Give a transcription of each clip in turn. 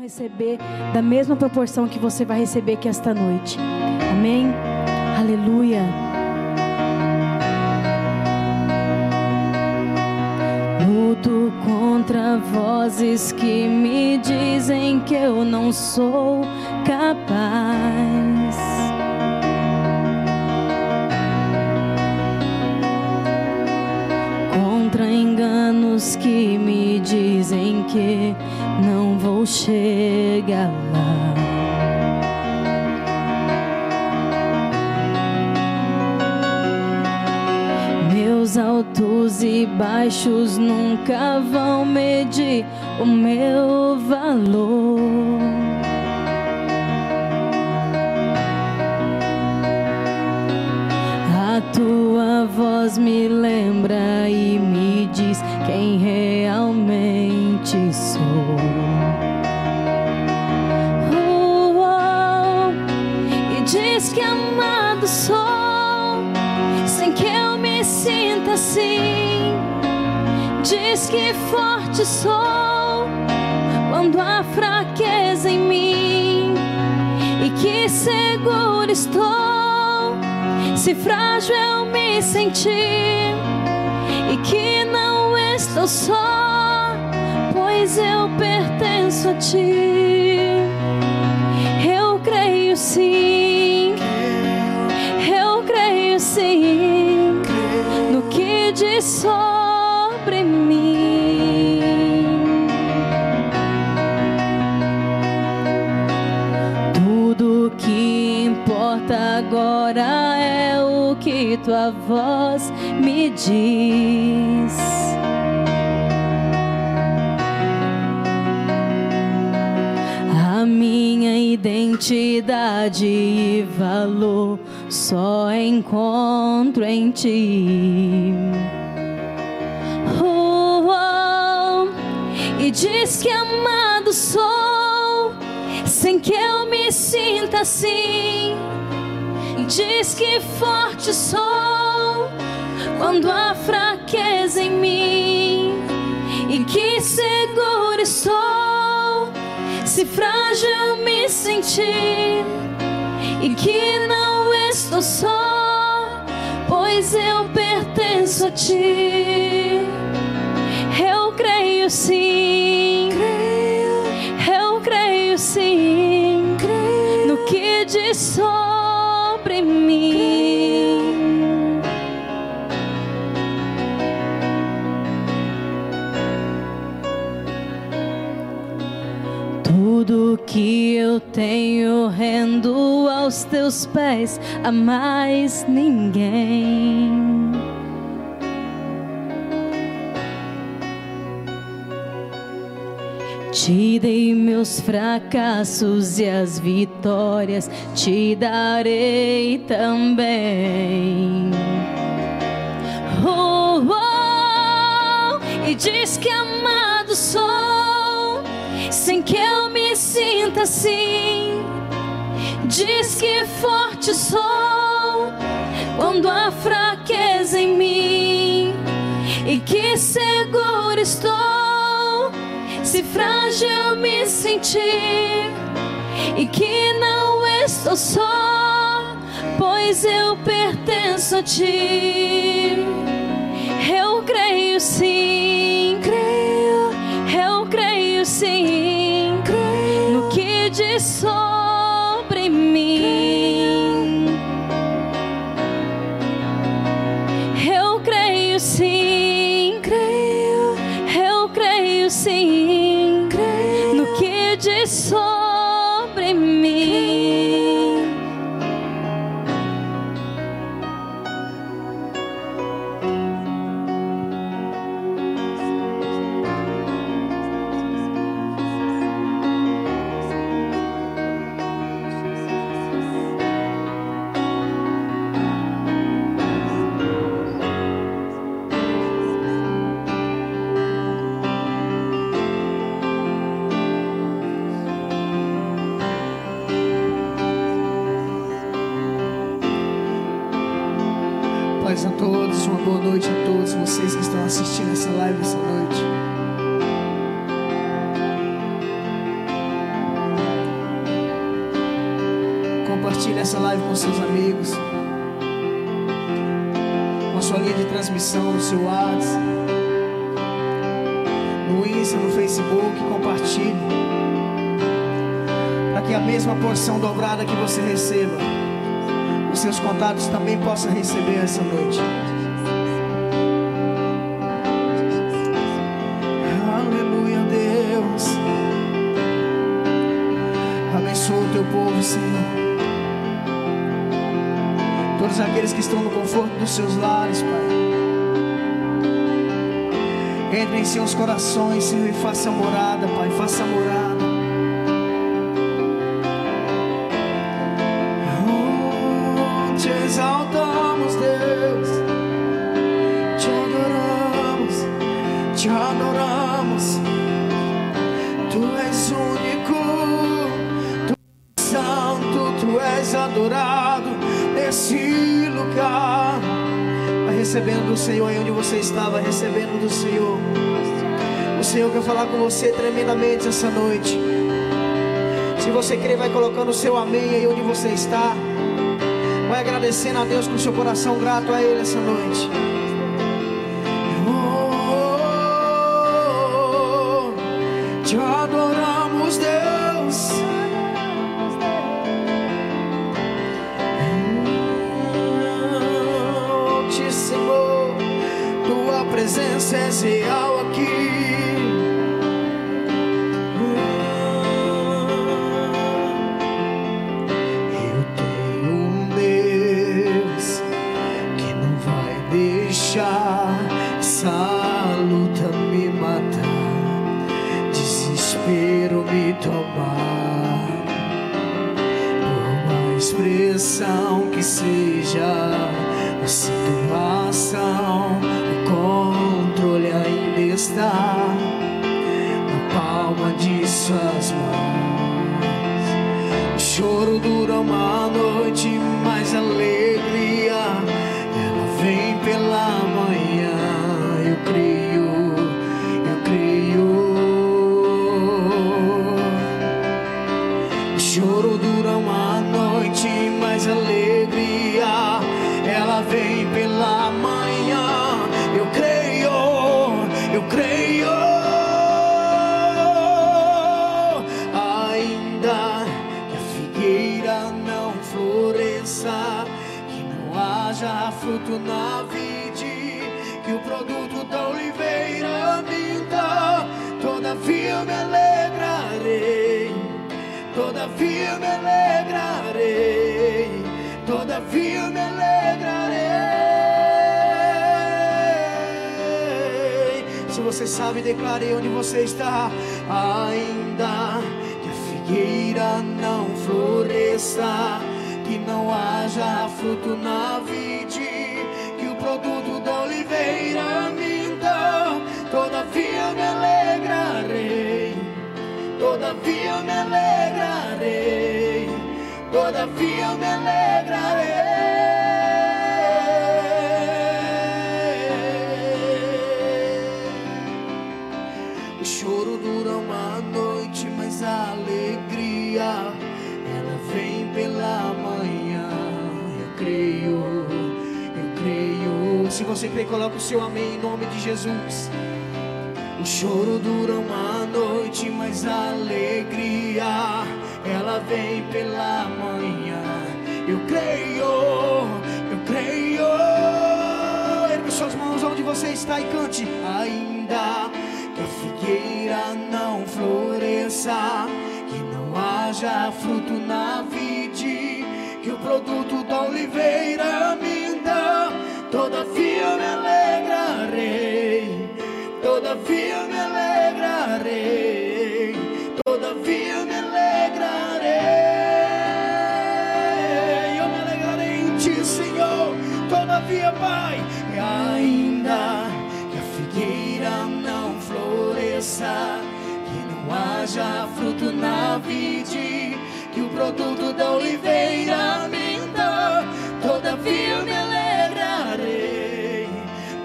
receber da mesma proporção que você vai receber aqui esta noite. Amém? Aleluia. Luto contra vozes que me dizem que eu não sou capaz. Contra enganos que me dizem que vou chegar lá. Meus altos e baixos nunca vão medir o meu valor. A tua voz me lembra Diz que forte sou quando há fraqueza em mim e que seguro estou se frágil eu me sentir e que não estou só, pois eu pertenço a ti. Tua voz me diz. A minha identidade e valor só encontro em ti. Oh, oh, e diz que amado sou, sem que eu me sinta assim. Diz que forte sou quando há fraqueza em mim, e que seguro estou, se frágil me sentir, e que não estou só, pois eu pertenço a ti. Eu creio sim, eu creio sim, no que diz Tudo que eu tenho rendo aos teus pés, a mais ninguém. Te dei meus fracassos e as vitórias te darei também. Oh, oh, e diz que amado sou, sem que eu me sinta assim. Diz que forte sou quando há fraqueza em mim, e que seguro estou se frágil me sentir e que não estou só, pois eu pertenço a ti. Eu creio sim, creio, eu creio sim, diz sobre mim. Noite. Compartilhe essa live com seus amigos, com a sua linha de transmissão, no seu WhatsApp, no Insta, no Facebook, compartilhe. Para que a mesma porção dobrada que você receba, os seus contatos também possam receber essa noite. Aqueles que estão no conforto dos seus lares, Pai. Entre em seus corações, Senhor, e faça morada, Pai. Faça morada. Oh, te exaltamos, Deus. Te adoramos, te adoramos. Tu és único, tu és santo, tu és adorado recebendo do Senhor aí onde você estava, recebendo do Senhor. O Senhor quer falar com você tremendamente essa noite. Se você crer, vai colocando o seu amém aí onde você está. Vai agradecendo a Deus com seu coração grato a Ele essa noite. Oh, te adoramos, Deus. Presença é real você está, ainda que a figueira não floresça, que não haja fruto na vide, que o produto da oliveira minta, todavia me alegrarei, todavia me alegrarei, todavia me alegrarei. Creio. Se você crê, coloca o seu amém em nome de Jesus. O choro dura uma noite, mas a alegria ela vem pela manhã. Eu creio, eu creio. Ergue suas mãos onde você está e cante. Ainda que a figueira não floresça, que não haja fruto na vide, que o produto da oliveira minta, todavia todavia me alegrarei, todavia me alegrarei, eu me alegrarei em ti, Senhor, todavia, Pai, e ainda que a figueira não floresça, que não haja fruto na vide, que o produto da oliveira minta, todavia me alegrarei,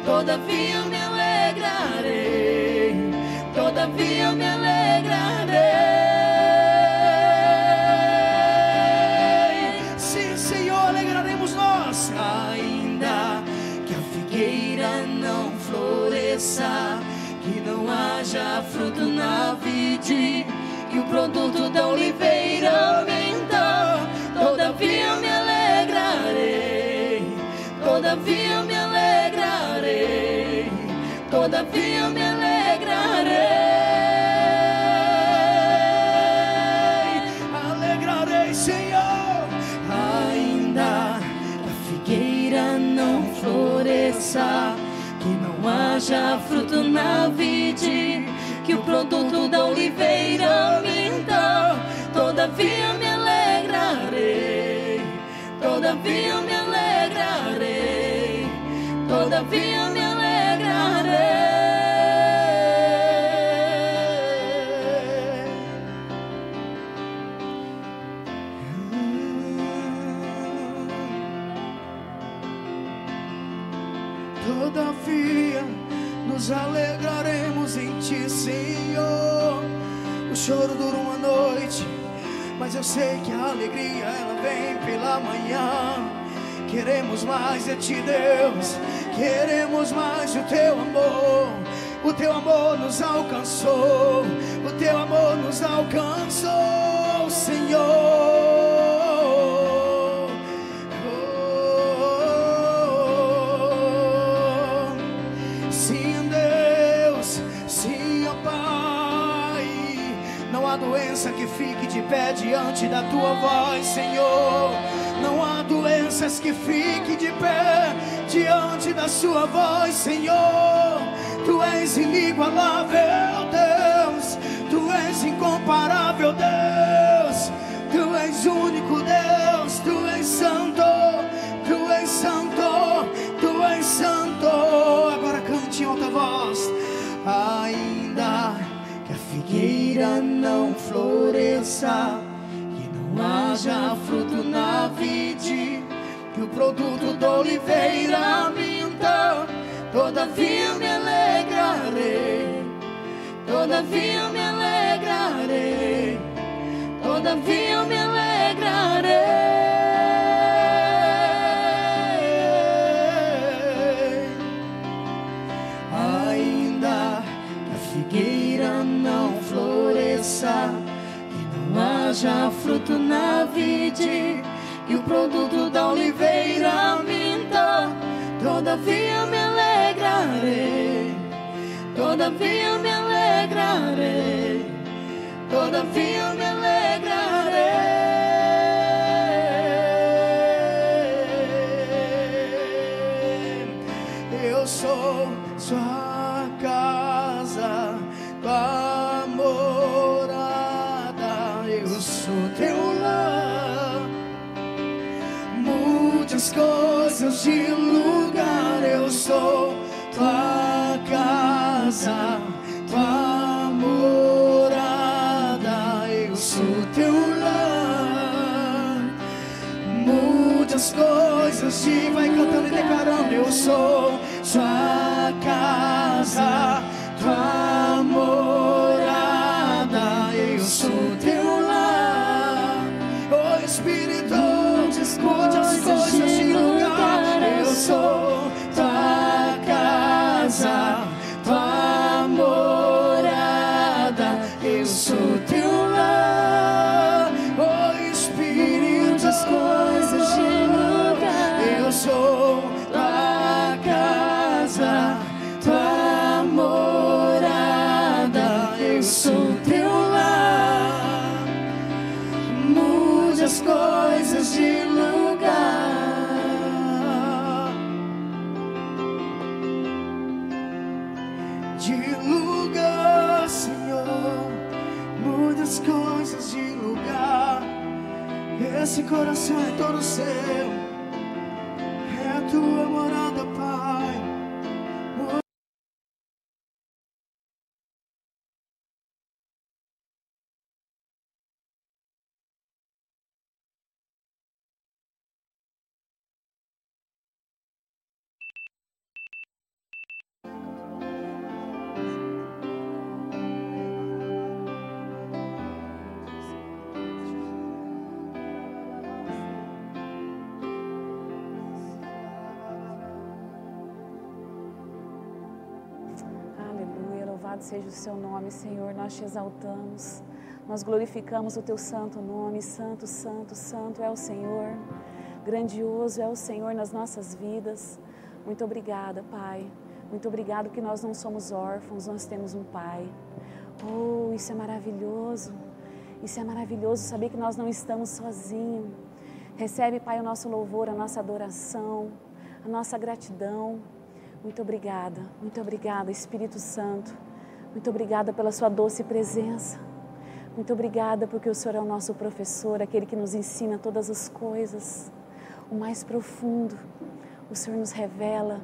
todavia me alegrarei, chorarei, todavia eu me alegrarei. Sim, Senhor, alegraremos nós. Ainda que a figueira não floresça, que não haja fruto na vide, que o produto da oliveira me todavia me alegrarei. Alegrarei, Senhor. Ainda que a figueira não floresça, que não haja fruto na vide, que o produto da oliveira minta, todavia me alegrarei, todavia me alegrarei, todavia eu sei que a alegria ela vem pela manhã. Queremos mais de ti, Deus. Queremos mais o teu amor. O teu amor nos alcançou. O teu amor nos alcançou, Senhor. Diante da tua voz, Senhor. Não há doenças que fique de pé diante da sua voz, Senhor. Tu és inigualável, Deus. Tu és incomparável, Deus. Tu és único, Deus. Tu és santo. Tu és santo. Tu és santo. Agora cante em alta voz. Ainda que a figueira não floresça, não haja fruto na vide, que o produto da oliveira minta, todavia me alegrarei, todavia me alegrarei, todavia me alegrarei. Haja fruto na vide, e o produto da oliveira minta, todavia me alegrarei, todavia me alegrarei, todavia me alegrarei. Coisas de lugar, eu sou tua casa, tua morada, eu sou teu lar. Mude as coisas e vai cantando e declarando: Eu sou sua casa, tua morada, coração é todo seu. Louvado seja o seu nome, Senhor. Nós te exaltamos. Nós glorificamos o teu santo nome. Santo, santo, santo é o Senhor. Grandioso é o Senhor nas nossas vidas. Muito obrigada, Pai. Muito obrigado que nós não somos órfãos, nós temos um Pai. Oh, isso é maravilhoso. Isso é maravilhoso saber que nós não estamos sozinhos. Recebe, Pai, o nosso louvor, a nossa adoração, a nossa gratidão. Muito obrigada, muito obrigada, Espírito Santo. Muito obrigada pela Sua doce presença. Muito obrigada porque o Senhor é o nosso professor, aquele que nos ensina todas as coisas, o mais profundo. O Senhor nos revela.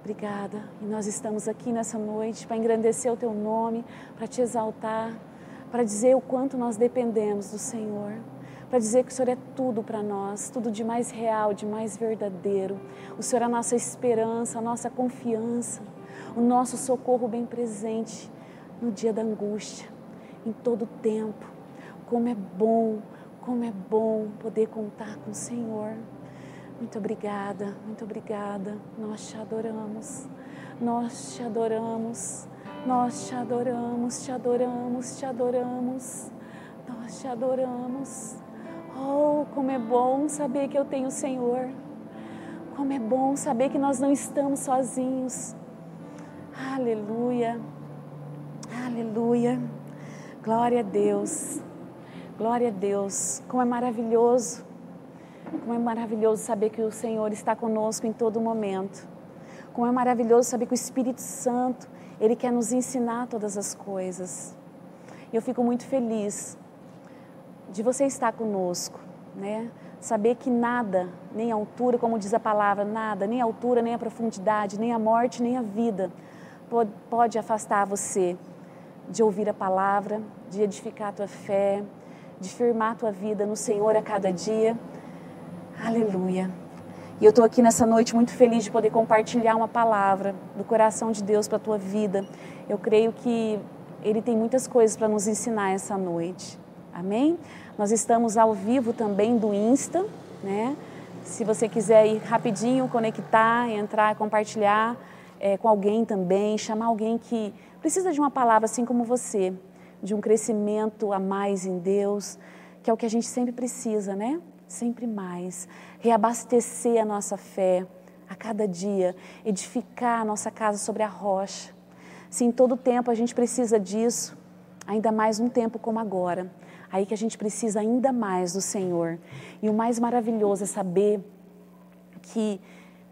Obrigada. E nós estamos aqui nessa noite para engrandecer o Teu nome, para te exaltar, para dizer o quanto nós dependemos do Senhor para dizer que o Senhor é tudo para nós, tudo de mais real, de mais verdadeiro. O Senhor é a nossa esperança, a nossa confiança, o nosso socorro bem presente no dia da angústia, em todo o tempo. Como é bom, como é bom poder contar com o Senhor. Muito obrigada, muito obrigada. Nós te adoramos, nós te adoramos, nós te adoramos, te adoramos, te adoramos, nós te adoramos. Oh, como é bom saber que eu tenho o Senhor. Como é bom saber que nós não estamos sozinhos. Aleluia. Aleluia. Glória a Deus. Glória a Deus. Como é maravilhoso. Como é maravilhoso saber que o Senhor está conosco em todo momento. Como é maravilhoso saber que o Espírito Santo, ele quer nos ensinar todas as coisas. Eu fico muito feliz de você estar conosco, né? Saber que nada, nem a altura, como diz a palavra, nada, nem a altura, nem a profundidade, nem a morte, nem a vida pode, afastar você de ouvir a palavra, de edificar a tua fé, de firmar a tua vida no Senhor a cada dia. Aleluia. E eu estou aqui nessa noite muito feliz de poder compartilhar uma palavra do coração de Deus para a tua vida. Eu creio que Ele tem muitas coisas para nos ensinar essa noite. Amém? Nós estamos ao vivo também do Insta, né? Se você quiser ir rapidinho, conectar, entrar, compartilhar é, com alguém também, chamar alguém que precisa de uma palavra assim como você, de um crescimento a mais em Deus, que é o que a gente sempre precisa, né? Sempre mais. Reabastecer a nossa fé a cada dia, edificar a nossa casa sobre a rocha. Se em todo tempo a gente precisa disso, ainda mais num tempo como agora aí que a gente precisa ainda mais do Senhor. E o mais maravilhoso é saber que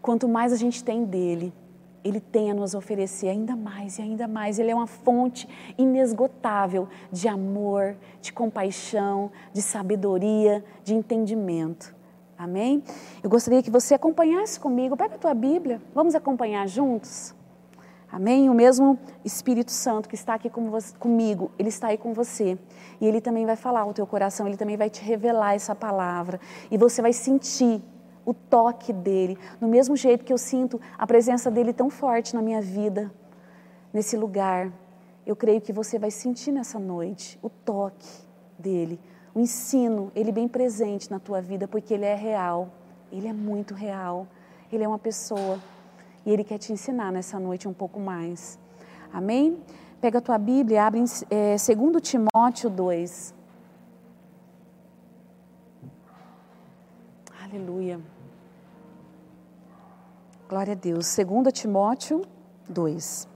quanto mais a gente tem dele, ele tem a nos oferecer ainda mais e ainda mais. Ele é uma fonte inesgotável de amor, de compaixão, de sabedoria, de entendimento. Amém? Eu gostaria que você acompanhasse comigo. Pega a tua Bíblia, vamos acompanhar juntos? Amém? O mesmo Espírito Santo que está aqui com você, comigo, ele está aí com você. E ele também vai falar o teu coração, ele também vai te revelar essa palavra. E você vai sentir o toque dele, no mesmo jeito que eu sinto a presença dele tão forte na minha vida, nesse lugar. Eu creio que você vai sentir nessa noite o toque dele, o ensino, ele bem presente na tua vida, porque ele é real, ele é muito real, ele é uma pessoa e Ele quer te ensinar nessa noite um pouco mais. Amém? Pega a tua Bíblia, abre em é, 2 Timóteo 2. Aleluia. Glória a Deus. 2 Timóteo 2.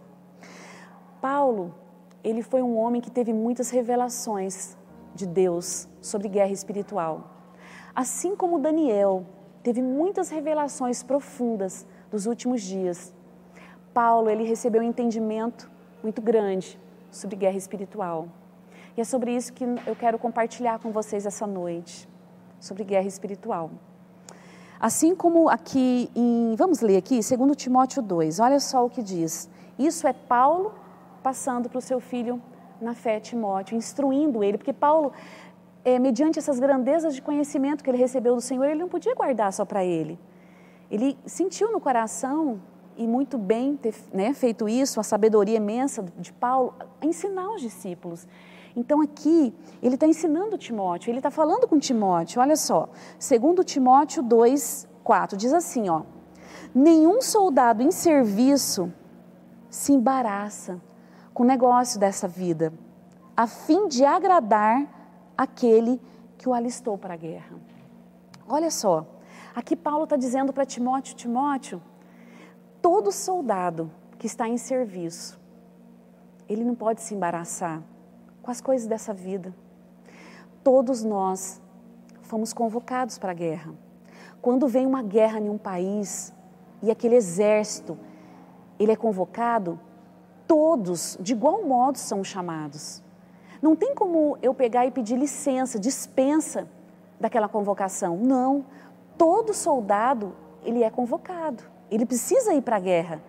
Paulo, ele foi um homem que teve muitas revelações de Deus sobre guerra espiritual. Assim como Daniel teve muitas revelações profundas dos últimos dias. Paulo, ele recebeu um entendimento muito grande sobre guerra espiritual. E é sobre isso que eu quero compartilhar com vocês essa noite, sobre guerra espiritual. Assim como aqui em, vamos ler aqui, 2 Timóteo 2, olha só o que diz. Isso é Paulo passando para o seu filho na fé, Timóteo, instruindo ele, porque Paulo, é, mediante essas grandezas de conhecimento que ele recebeu do Senhor, ele não podia guardar só para ele. Ele sentiu no coração, e muito bem ter né, feito isso, a sabedoria imensa de Paulo, ensinar os discípulos. Então aqui, ele está ensinando Timóteo, ele está falando com Timóteo, olha só, segundo Timóteo 2, 4, diz assim, ó, nenhum soldado em serviço se embaraça com o negócio dessa vida, a fim de agradar aquele que o alistou para a guerra. Olha só, aqui Paulo está dizendo para Timóteo: Timóteo, todo soldado que está em serviço, ele não pode se embaraçar com as coisas dessa vida. Todos nós fomos convocados para a guerra. Quando vem uma guerra em um país e aquele exército, ele é convocado, todos, de igual modo, são chamados. Não tem como eu pegar e pedir licença, dispensa daquela convocação. Não. Todo soldado, ele é convocado. Ele precisa ir para a guerra.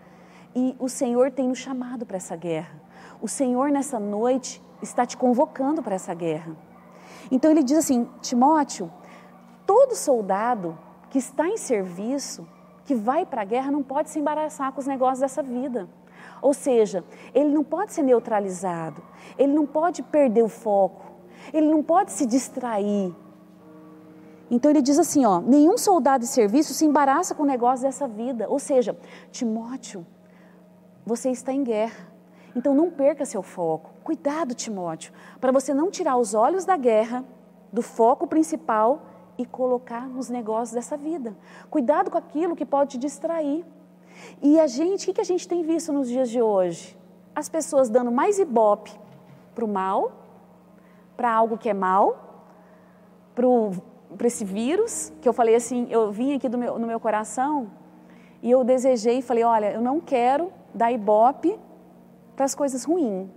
E o Senhor tem nos chamado para essa guerra. O Senhor, nessa noite, está te convocando para essa guerra. Então ele diz assim: Timóteo, todo soldado que está em serviço, que vai para a guerra, não pode se embaraçar com os negócios dessa vida. Ou seja, ele não pode ser neutralizado, ele não pode perder o foco, ele não pode se distrair. Então ele diz assim, ó, nenhum soldado de serviço se embaraça com o negócio dessa vida. Ou seja, Timóteo, você está em guerra. Então não perca seu foco. Cuidado, Timóteo, para você não tirar os olhos da guerra, do foco principal e colocar nos negócios dessa vida. Cuidado com aquilo que pode te distrair. E a gente, o que a gente tem visto nos dias de hoje? As pessoas dando mais ibope para o mal, para algo que é mal, para esse vírus, que eu falei assim, eu vim aqui do meu, no meu coração e eu desejei e falei, olha, eu não quero dar ibope para as coisas ruins.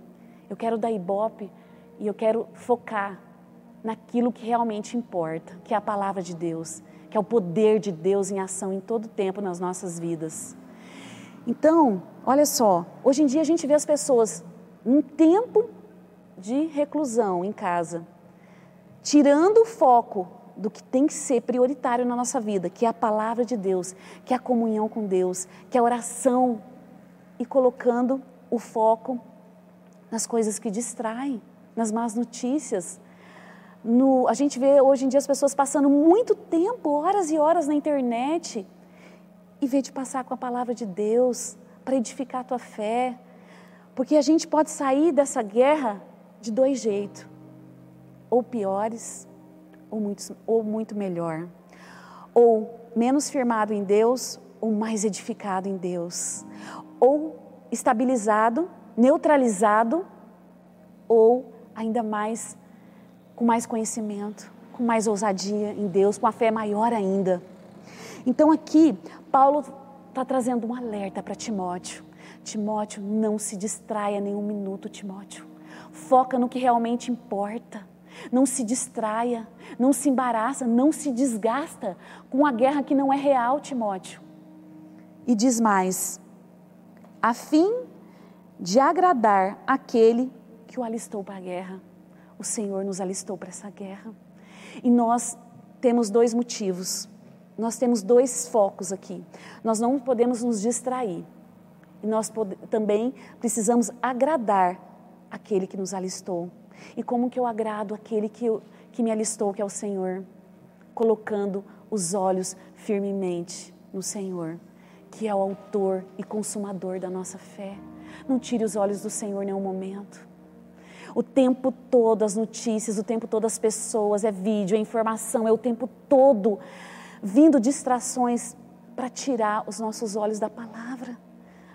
Eu quero dar ibope e eu quero focar naquilo que realmente importa, que é a palavra de Deus, que é o poder de Deus em ação em todo tempo nas nossas vidas. Então, olha só, hoje em dia a gente vê as pessoas num tempo de reclusão em casa, tirando o foco do que tem que ser prioritário na nossa vida, que é a palavra de Deus, que é a comunhão com Deus, que é a oração, e colocando o foco nas coisas que distraem, nas más notícias. No, a gente vê hoje em dia as pessoas passando muito tempo, horas e horas na internet, em vez de passar com a palavra de Deus para edificar a tua fé. Porque a gente pode sair dessa guerra de dois jeitos, ou piores, ou muito, ou muito melhor. Ou menos firmado em Deus, ou mais edificado em Deus. Ou estabilizado, neutralizado, ou ainda mais com mais conhecimento, com mais ousadia em Deus, com a fé maior ainda. Então aqui, Paulo está trazendo um alerta para Timóteo. Timóteo, não se distraia nenhum minuto, Timóteo. Foca no que realmente importa. Não se distraia, não se embaraça, não se desgasta com uma guerra que não é real, Timóteo. E diz mais: a fim de agradar aquele que o alistou para a guerra. O Senhor nos alistou para essa guerra. E nós temos dois motivos nós temos dois focos aqui. Nós não podemos nos distrair. E nós também precisamos agradar aquele que nos alistou. E como que eu agrado aquele que, eu, que me alistou, que é o Senhor? Colocando os olhos firmemente no Senhor, que é o autor e consumador da nossa fé. Não tire os olhos do Senhor em nenhum momento. O tempo todo as notícias, o tempo todo as pessoas, é vídeo, é informação, é o tempo todo vindo distrações para tirar os nossos olhos da palavra,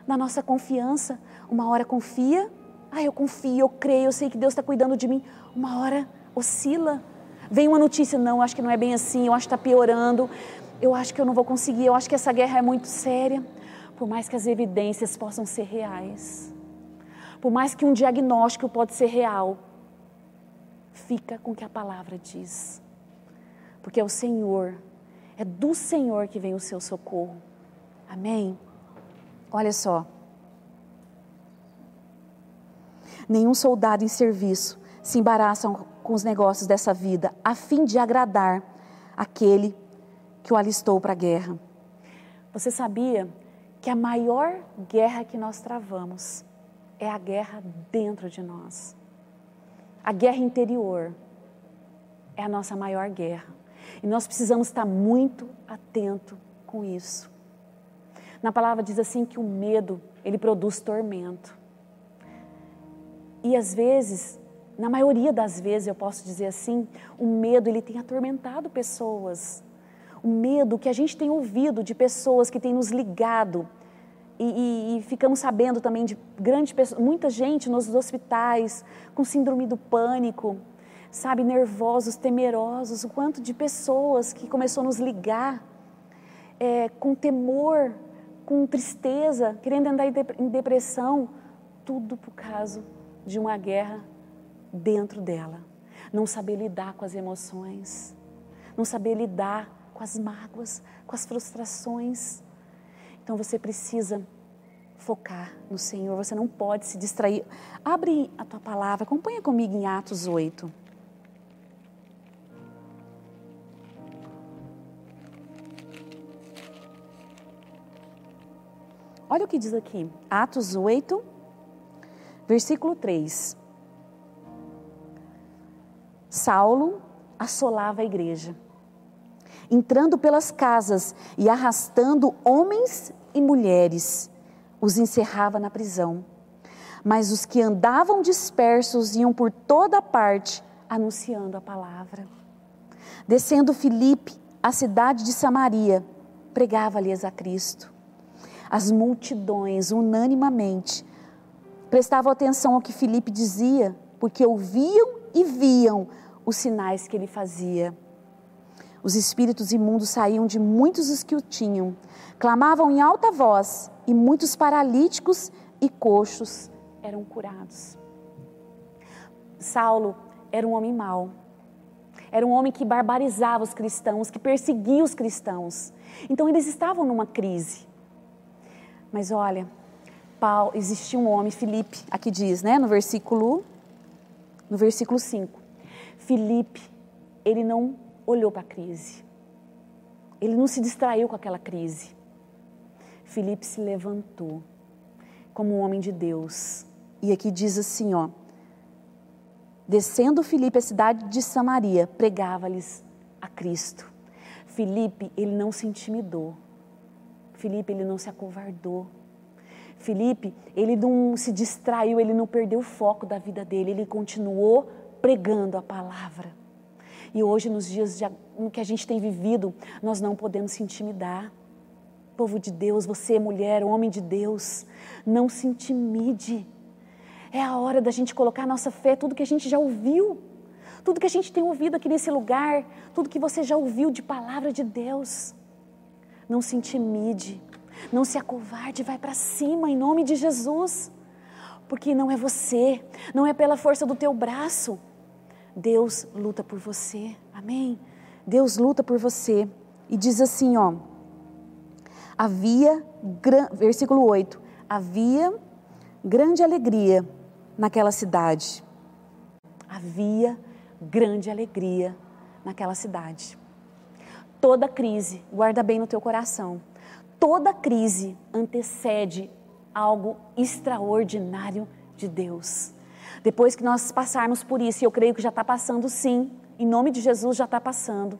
da nossa confiança. Uma hora confia, ah, eu confio, eu creio, eu sei que Deus está cuidando de mim. Uma hora oscila, vem uma notícia, não, acho que não é bem assim, eu acho que está piorando, eu acho que eu não vou conseguir, eu acho que essa guerra é muito séria. Por mais que as evidências possam ser reais, por mais que um diagnóstico pode ser real, fica com o que a palavra diz. Porque é o Senhor é do Senhor que vem o seu socorro. Amém? Olha só. Nenhum soldado em serviço se embaraça com os negócios dessa vida, a fim de agradar aquele que o alistou para a guerra. Você sabia que a maior guerra que nós travamos é a guerra dentro de nós? A guerra interior é a nossa maior guerra. E nós precisamos estar muito atento com isso. Na palavra diz assim que o medo, ele produz tormento. E às vezes, na maioria das vezes, eu posso dizer assim, o medo ele tem atormentado pessoas. O medo que a gente tem ouvido de pessoas que têm nos ligado e, e, e, ficamos sabendo também de grande pessoas, muita gente nos hospitais com síndrome do pânico, sabe, nervosos, temerosos, o quanto de pessoas que começou a nos ligar é, com temor, com tristeza, querendo andar em depressão, tudo por causa de uma guerra dentro dela. Não saber lidar com as emoções, não saber lidar com as mágoas, com as frustrações então você precisa focar no Senhor, você não pode se distrair. Abre a tua palavra, acompanha comigo em Atos 8. Olha o que diz aqui, Atos 8, versículo 3. Saulo assolava a igreja, entrando pelas casas e arrastando homens e mulheres, os encerrava na prisão. Mas os que andavam dispersos iam por toda parte anunciando a palavra. Descendo Filipe à cidade de Samaria, pregava-lhes a Cristo. As multidões, unanimamente, prestavam atenção ao que Filipe dizia, porque ouviam e viam os sinais que ele fazia. Os espíritos imundos saíam de muitos os que o tinham, clamavam em alta voz, e muitos paralíticos e coxos eram curados. Saulo era um homem mau. Era um homem que barbarizava os cristãos, que perseguia os cristãos. Então eles estavam numa crise. Mas olha, Paulo, existia um homem, Filipe, aqui diz, né, no versículo no versículo 5. Filipe, ele não olhou para a crise. Ele não se distraiu com aquela crise. Filipe se levantou como um homem de Deus. E aqui diz assim, ó: Descendo Filipe à cidade de Samaria, pregava-lhes a Cristo. Filipe, ele não se intimidou. Filipe, ele não se acovardou. Filipe, ele não se distraiu, ele não perdeu o foco da vida dele, ele continuou pregando a palavra. E hoje, nos dias que a gente tem vivido, nós não podemos se intimidar. Povo de Deus, você, mulher, homem de Deus, não se intimide. É a hora da gente colocar nossa fé, tudo que a gente já ouviu, tudo que a gente tem ouvido aqui nesse lugar, tudo que você já ouviu de palavra de Deus. Não se intimide, não se acovarde, vai para cima em nome de Jesus. Porque não é você, não é pela força do teu braço, Deus luta por você. Amém? Deus luta por você. E diz assim, ó. Havia, versículo 8, havia grande alegria naquela cidade. Havia grande alegria naquela cidade. Toda crise, guarda bem no teu coração, toda crise antecede algo extraordinário de Deus. Depois que nós passarmos por isso, e eu creio que já está passando sim, em nome de Jesus já está passando,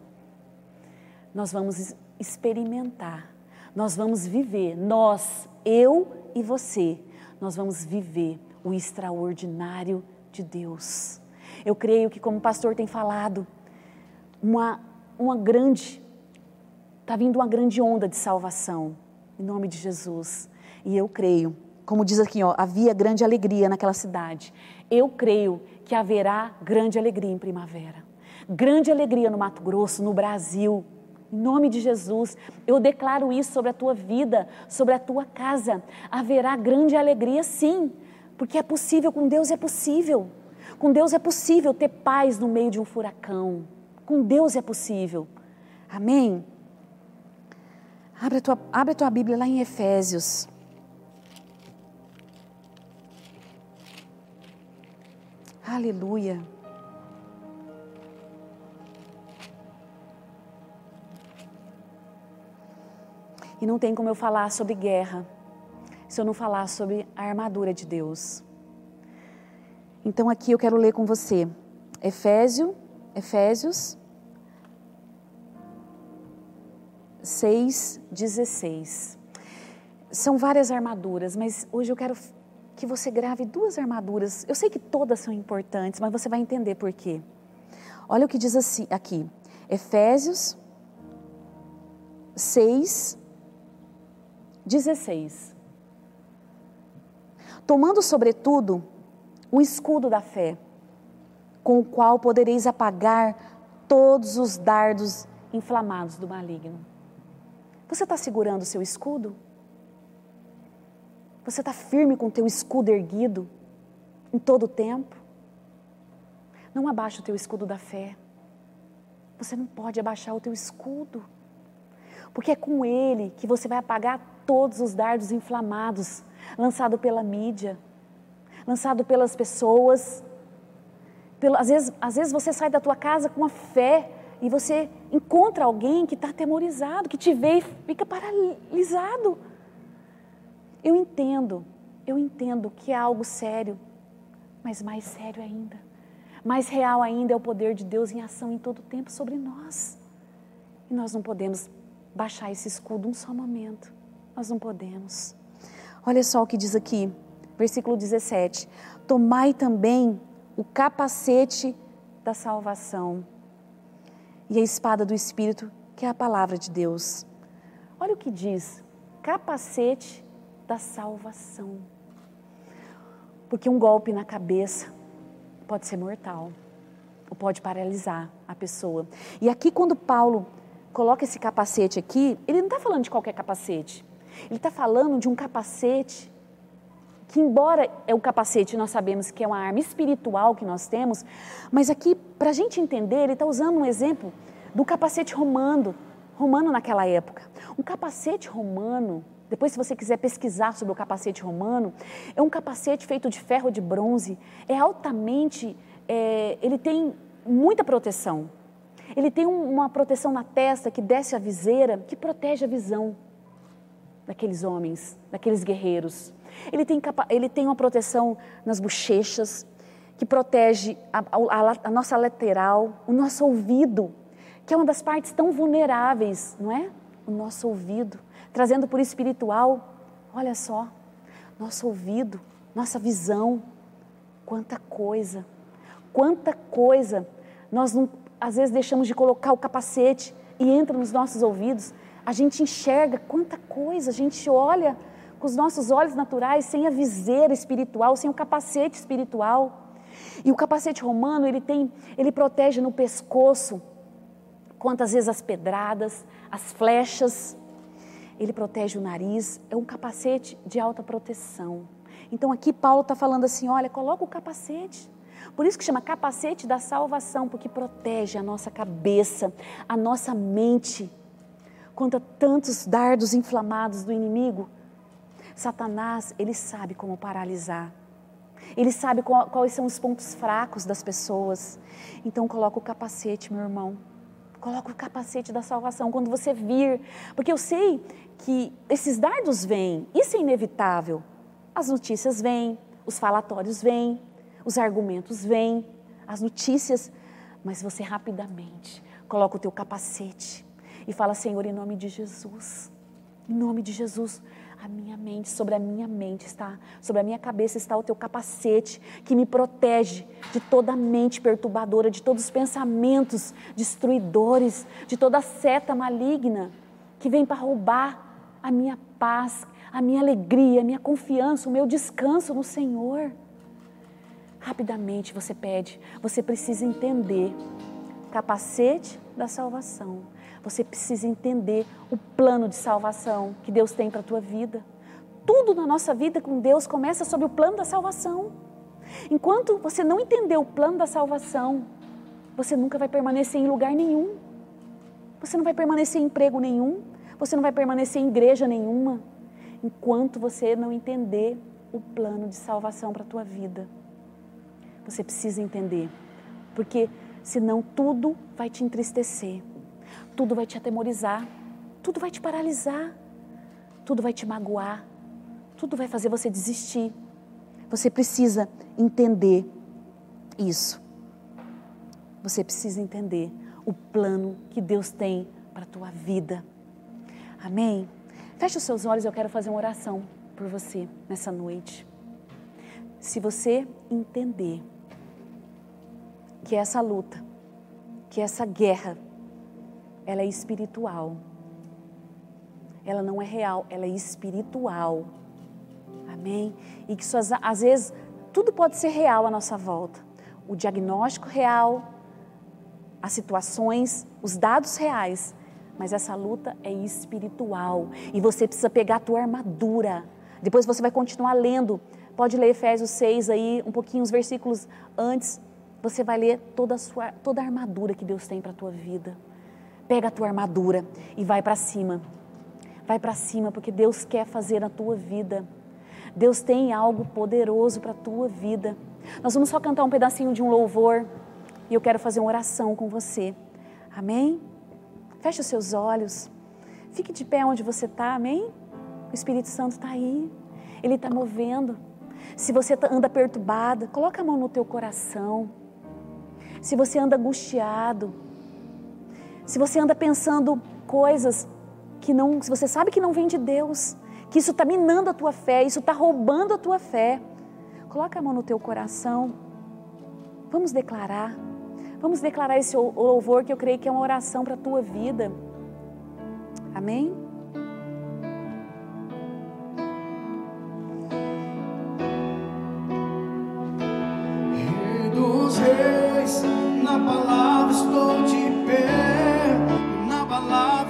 nós vamos experimentar, nós vamos viver, nós, eu e você, nós vamos viver o extraordinário de Deus. Eu creio que, como o pastor tem falado, uma, uma grande, está vindo uma grande onda de salvação, em nome de Jesus. E eu creio, como diz aqui, ó, havia grande alegria naquela cidade eu creio que haverá grande alegria em primavera. Grande alegria no Mato Grosso, no Brasil. Em nome de Jesus, eu declaro isso sobre a tua vida, sobre a tua casa. Haverá grande alegria, sim, porque é possível, com Deus é possível. Com Deus é possível ter paz no meio de um furacão. Com Deus é possível. Amém? Abre a tua, abre a tua Bíblia lá em Efésios. Aleluia. E não tem como eu falar sobre guerra se eu não falar sobre a armadura de Deus. Então aqui eu quero ler com você Efésio, Efésios 6, 16. São várias armaduras, mas hoje eu quero que você grave duas armaduras. Eu sei que todas são importantes, mas você vai entender por quê. Olha o que diz assim, aqui, Efésios 6, 16. Tomando, sobretudo, o escudo da fé, com o qual podereis apagar todos os dardos inflamados do maligno. Você está segurando o seu escudo? Você está firme com o teu escudo erguido em todo o tempo? Não abaixa o teu escudo da fé. Você não pode abaixar o teu escudo. Porque é com ele que você vai apagar todos os dardos inflamados lançados pela mídia, lançado pelas pessoas. Pelo, às, vezes, às vezes você sai da tua casa com a fé e você encontra alguém que está atemorizado, que te vê e fica paralisado. Eu entendo, eu entendo que é algo sério, mas mais sério ainda, mais real ainda é o poder de Deus em ação em todo o tempo sobre nós. E nós não podemos baixar esse escudo um só momento. Nós não podemos. Olha só o que diz aqui, versículo 17: Tomai também o capacete da salvação e a espada do Espírito, que é a palavra de Deus. Olha o que diz: capacete da salvação. Porque um golpe na cabeça pode ser mortal, ou pode paralisar a pessoa. E aqui, quando Paulo coloca esse capacete aqui, ele não está falando de qualquer capacete. Ele está falando de um capacete que, embora é o capacete, nós sabemos que é uma arma espiritual que nós temos, mas aqui, para a gente entender, ele está usando um exemplo do capacete romano, romano naquela época. Um capacete romano depois, se você quiser pesquisar sobre o capacete romano, é um capacete feito de ferro de bronze, é altamente, é, ele tem muita proteção. Ele tem uma proteção na testa que desce a viseira, que protege a visão daqueles homens, daqueles guerreiros. Ele tem, ele tem uma proteção nas bochechas, que protege a, a, a nossa lateral, o nosso ouvido, que é uma das partes tão vulneráveis, não é? O nosso ouvido trazendo por espiritual, olha só, nosso ouvido, nossa visão, quanta coisa, quanta coisa. Nós não, às vezes deixamos de colocar o capacete e entra nos nossos ouvidos. A gente enxerga quanta coisa, a gente olha com os nossos olhos naturais, sem a viseira espiritual, sem o capacete espiritual. E o capacete romano, ele tem, ele protege no pescoço, quantas vezes as pedradas, as flechas, ele protege o nariz, é um capacete de alta proteção. Então aqui Paulo está falando assim: olha, coloca o capacete. Por isso que chama capacete da salvação, porque protege a nossa cabeça, a nossa mente contra tantos dardos inflamados do inimigo. Satanás, ele sabe como paralisar. Ele sabe qual, quais são os pontos fracos das pessoas. Então coloca o capacete, meu irmão. Coloca o capacete da salvação quando você vir, porque eu sei que esses dardos vêm, isso é inevitável. As notícias vêm, os falatórios vêm, os argumentos vêm, as notícias, mas você rapidamente coloca o teu capacete e fala: Senhor, em nome de Jesus, em nome de Jesus, a minha mente, sobre a minha mente está, sobre a minha cabeça está o teu capacete que me protege de toda mente perturbadora, de todos os pensamentos destruidores, de toda seta maligna que vem para roubar a minha paz, a minha alegria, a minha confiança, o meu descanso no Senhor. Rapidamente você pede, você precisa entender capacete da salvação você precisa entender o plano de salvação que Deus tem para a tua vida. Tudo na nossa vida com Deus começa sobre o plano da salvação. Enquanto você não entender o plano da salvação, você nunca vai permanecer em lugar nenhum. Você não vai permanecer em emprego nenhum. Você não vai permanecer em igreja nenhuma. Enquanto você não entender o plano de salvação para a tua vida. Você precisa entender. Porque senão tudo vai te entristecer tudo vai te atemorizar, tudo vai te paralisar, tudo vai te magoar, tudo vai fazer você desistir. Você precisa entender isso. Você precisa entender o plano que Deus tem para a tua vida. Amém? Feche os seus olhos, eu quero fazer uma oração por você nessa noite. Se você entender que essa luta, que essa guerra, ela é espiritual. Ela não é real, ela é espiritual. Amém? E que suas, às vezes tudo pode ser real à nossa volta. O diagnóstico real, as situações, os dados reais, mas essa luta é espiritual e você precisa pegar a tua armadura. Depois você vai continuar lendo. Pode ler Efésios 6 aí, um pouquinho os versículos antes. Você vai ler toda a sua toda a armadura que Deus tem para a tua vida. Pega a tua armadura e vai para cima. Vai para cima porque Deus quer fazer na tua vida. Deus tem algo poderoso para a tua vida. Nós vamos só cantar um pedacinho de um louvor e eu quero fazer uma oração com você. Amém? Feche os seus olhos. Fique de pé onde você está, amém? O Espírito Santo está aí. Ele está movendo. Se você tá, anda perturbada, coloca a mão no teu coração. Se você anda angustiado, se você anda pensando coisas que não, se você sabe que não vem de Deus, que isso está minando a tua fé, isso está roubando a tua fé, coloca a mão no teu coração. Vamos declarar. Vamos declarar esse louvor que eu creio que é uma oração para a tua vida. Amém? Dos reis, na palavra estou de pé,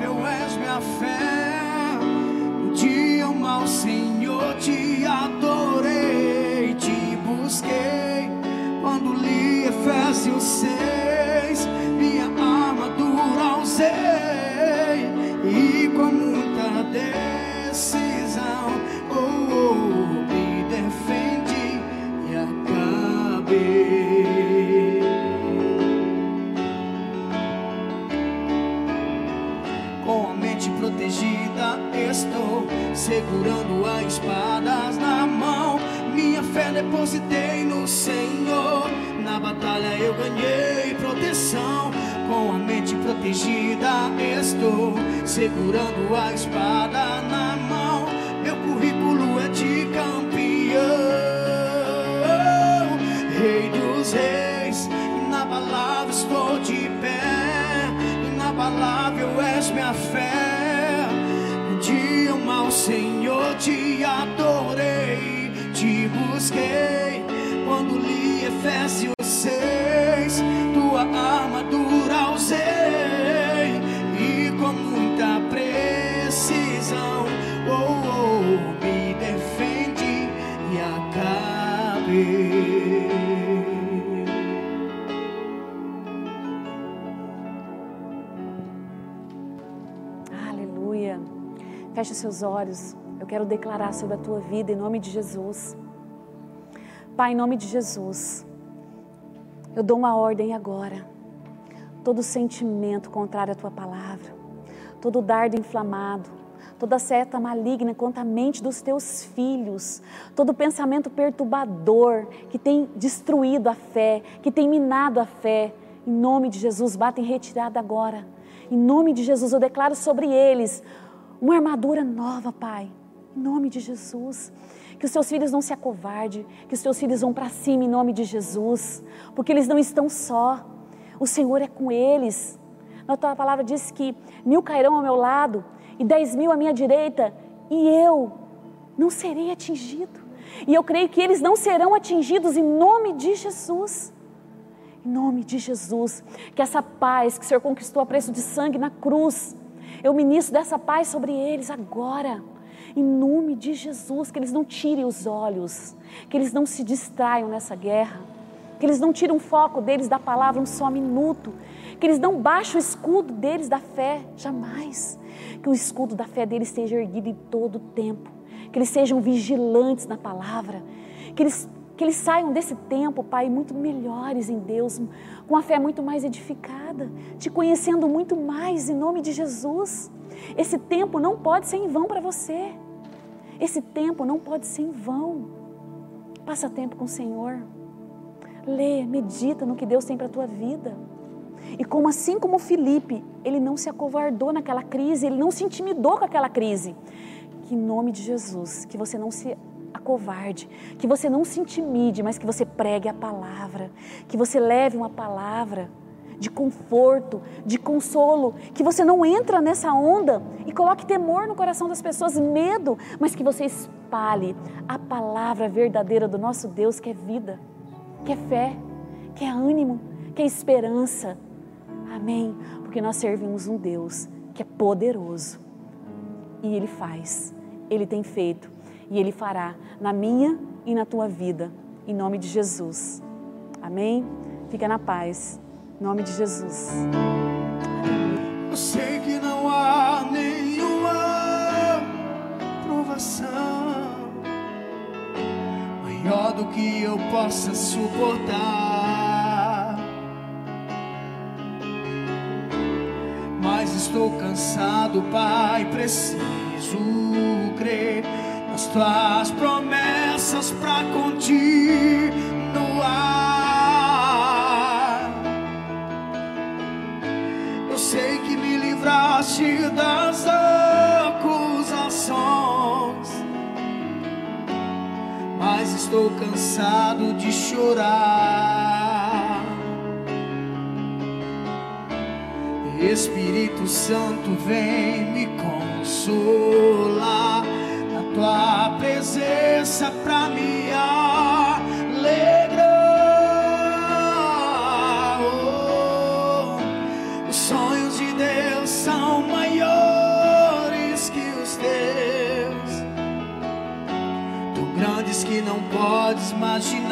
eu és minha fé. No dia o mal, Senhor, te segurando a espada seus olhos. Eu quero declarar sobre a tua vida em nome de Jesus. Pai, em nome de Jesus, eu dou uma ordem agora. Todo sentimento contrário à tua palavra, todo dardo inflamado, toda seta maligna contra a mente dos teus filhos, todo pensamento perturbador que tem destruído a fé, que tem minado a fé, em nome de Jesus, bata em retirada agora. Em nome de Jesus, eu declaro sobre eles uma armadura nova, Pai. Em nome de Jesus. Que os seus filhos não se acovardem, que os seus filhos vão para cima em nome de Jesus, porque eles não estão só. O Senhor é com eles. Na tua palavra diz que mil cairão ao meu lado e dez mil à minha direita, e eu não serei atingido. E eu creio que eles não serão atingidos em nome de Jesus. Em nome de Jesus, que essa paz que o Senhor conquistou a preço de sangue na cruz, eu ministro dessa paz sobre eles agora. Em nome de Jesus, que eles não tirem os olhos, que eles não se distraiam nessa guerra, que eles não tirem o foco deles da palavra um só minuto, que eles não baixem o escudo deles da fé, jamais. Que o escudo da fé deles esteja erguido em todo o tempo, que eles sejam vigilantes na palavra, que eles que eles saiam desse tempo, Pai, muito melhores em Deus, com a fé muito mais edificada, te conhecendo muito mais em nome de Jesus. Esse tempo não pode ser em vão para você. Esse tempo não pode ser em vão. Passa tempo com o Senhor. Lê, medita no que Deus tem para a tua vida. E como assim como Felipe, ele não se acovardou naquela crise, ele não se intimidou com aquela crise. Que em nome de Jesus, que você não se covarde, que você não se intimide, mas que você pregue a palavra, que você leve uma palavra de conforto, de consolo, que você não entra nessa onda e coloque temor no coração das pessoas, medo, mas que você espalhe a palavra verdadeira do nosso Deus, que é vida, que é fé, que é ânimo, que é esperança. Amém? Porque nós servimos um Deus que é poderoso e Ele faz, Ele tem feito e Ele fará na minha e na tua vida, em nome de Jesus. Amém? Fica na paz. Em nome de Jesus. Eu sei que não há nenhuma provação maior do que eu possa suportar. Mas estou cansado, Pai, preciso crer nas tuas promessas para continuar. livraste das acusações, mas estou cansado de chorar. Espírito Santo, vem me consolar tua presença para me alegrar. que não podes imaginar.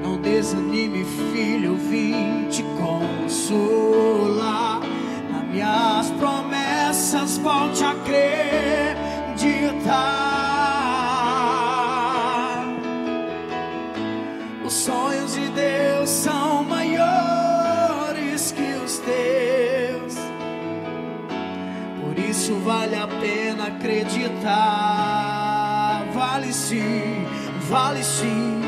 Não desanime, filho, eu vim te consolar. Acreditar. Vale sim, vale sim.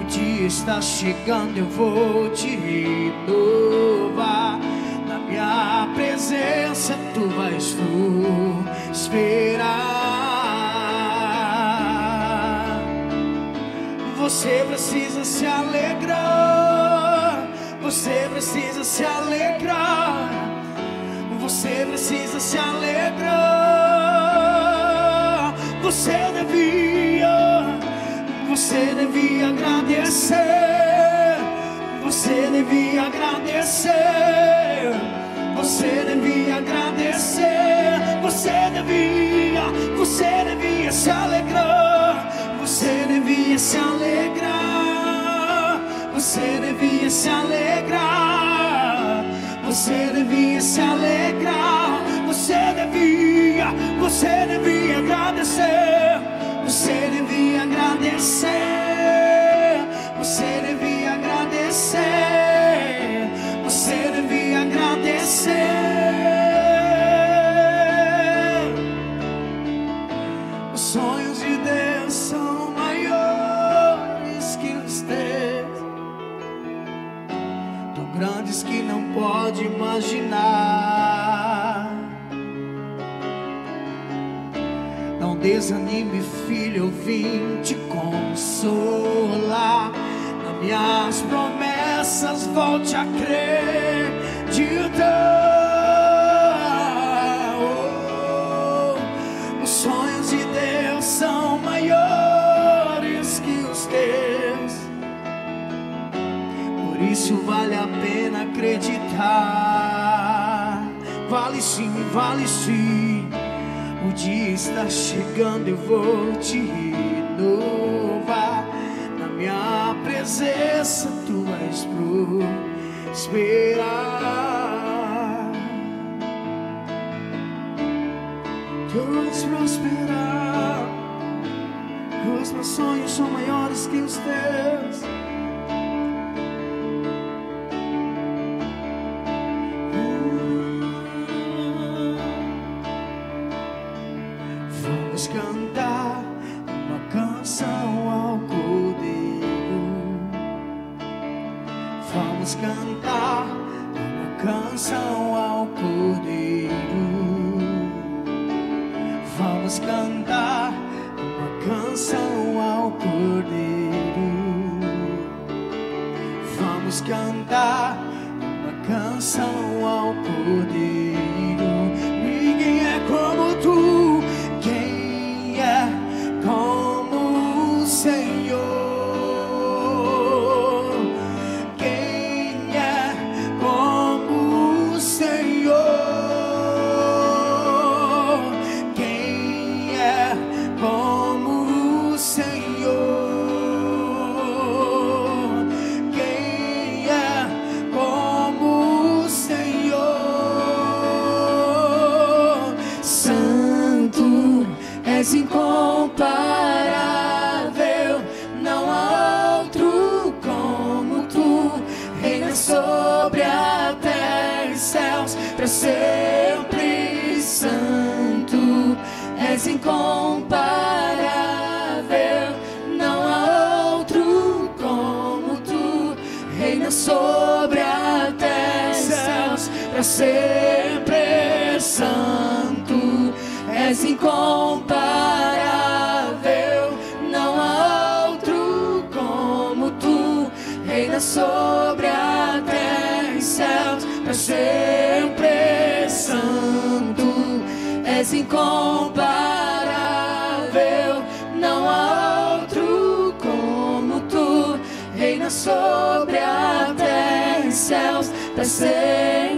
O dia está chegando, eu vou te renovar. Na minha presença, tu vais tu esperar. Você precisa se alegrar. Você precisa se alegrar você precisa se alegrar. Você devia, você devia agradecer. Você devia agradecer. Você devia agradecer. Você devia, você devia se alegrar. Você devia se alegrar. Você devia se alegrar. Você devia se alegrar, você devia, você devia agradecer, você devia agradecer, você devia agradecer, você devia agradecer. Os sonhos de Deus são maiores que os teus, tão grandes que não pode imaginar. Desanime, filho, eu vim te consolar. Nas minhas promessas, volte a acreditar. Oh, os sonhos de Deus são maiores que os teus. Por isso vale a pena acreditar. Vale sim, vale sim. O dia está chegando, eu vou te renovar. Na minha presença, tu vais prosperar. Tu vais prosperar. Os meus sonhos são maiores que os teus. para sempre santo, és incomparável, não há outro como tu, reina sobre a terra, céus para. incomparável. Não há outro como tu, reina sobre a terra e céus para ser.